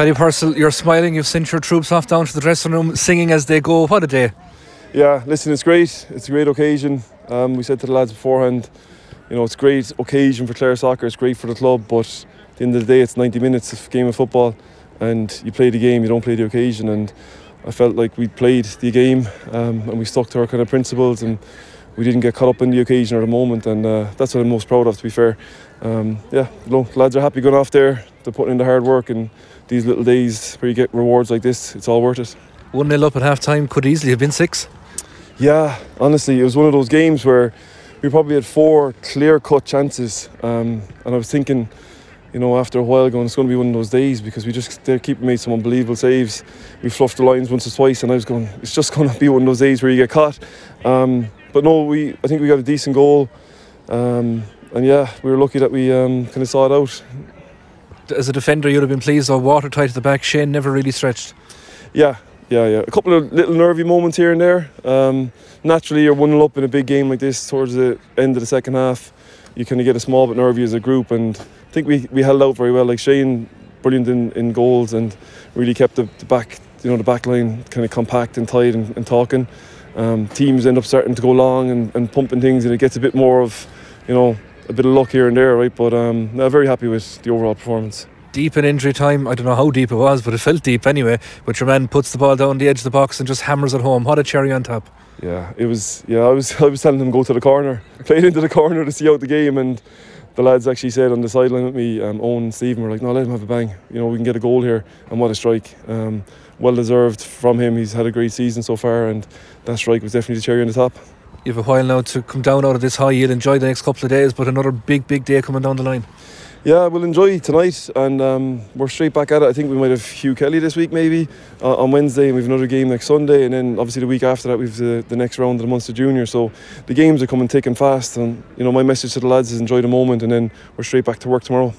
Paddy Purcell, you're smiling. You've sent your troops off down to the dressing room, singing as they go. What a day! Yeah, listen, it's great. It's a great occasion. Um, we said to the lads beforehand, you know, it's a great occasion for Clare soccer. It's great for the club, but at the end of the day, it's 90 minutes of game of football, and you play the game, you don't play the occasion. And I felt like we played the game, um, and we stuck to our kind of principles, and we didn't get caught up in the occasion or the moment, and uh, that's what I'm most proud of. To be fair, um, yeah, the lads are happy going off there. They're putting in the hard work, and these little days where you get rewards like this, it's all worth it. One 0 up at half time could easily have been six. Yeah, honestly, it was one of those games where we probably had four clear cut chances. Um, and I was thinking, you know, after a while going, it's going to be one of those days because we just, they keep made some unbelievable saves. We fluffed the lines once or twice, and I was going, it's just going to be one of those days where you get caught. Um, but no, we, I think we got a decent goal. Um, and yeah, we were lucky that we um, kind of saw it out. As a defender, you'd have been pleased, or watertight at the back. Shane never really stretched. Yeah, yeah, yeah. A couple of little nervy moments here and there. Um, naturally, you're 1 up in a big game like this towards the end of the second half. You kind of get a small bit nervy as a group, and I think we, we held out very well. Like Shane, brilliant in, in goals, and really kept the, the back, you know, the back line kind of compact and tight and, and talking. Um, teams end up starting to go long and, and pumping things, and it gets a bit more of, you know, a bit of luck here and there, right? But um, I'm very happy with the overall performance deep in injury time. I don't know how deep it was, but it felt deep anyway. But your man puts the ball down the edge of the box and just hammers it home. What a cherry on top. Yeah, it was. Yeah, I was. I was telling him go to the corner. I played into the corner to see out the game, and the lads actually said on the sideline with me, um, Owen and Stephen were like, "No, let him have a bang. You know, we can get a goal here." And what a strike! Um, well deserved from him. He's had a great season so far, and that strike was definitely the cherry on the top. You have a while now to come down out of this high. You'll enjoy the next couple of days, but another big, big day coming down the line. Yeah, we'll enjoy tonight, and um, we're straight back at it. I think we might have Hugh Kelly this week, maybe uh, on Wednesday, and we've another game next Sunday, and then obviously the week after that we've the, the next round of the Munster Junior. So the games are coming thick and fast, and you know my message to the lads is enjoy the moment, and then we're straight back to work tomorrow.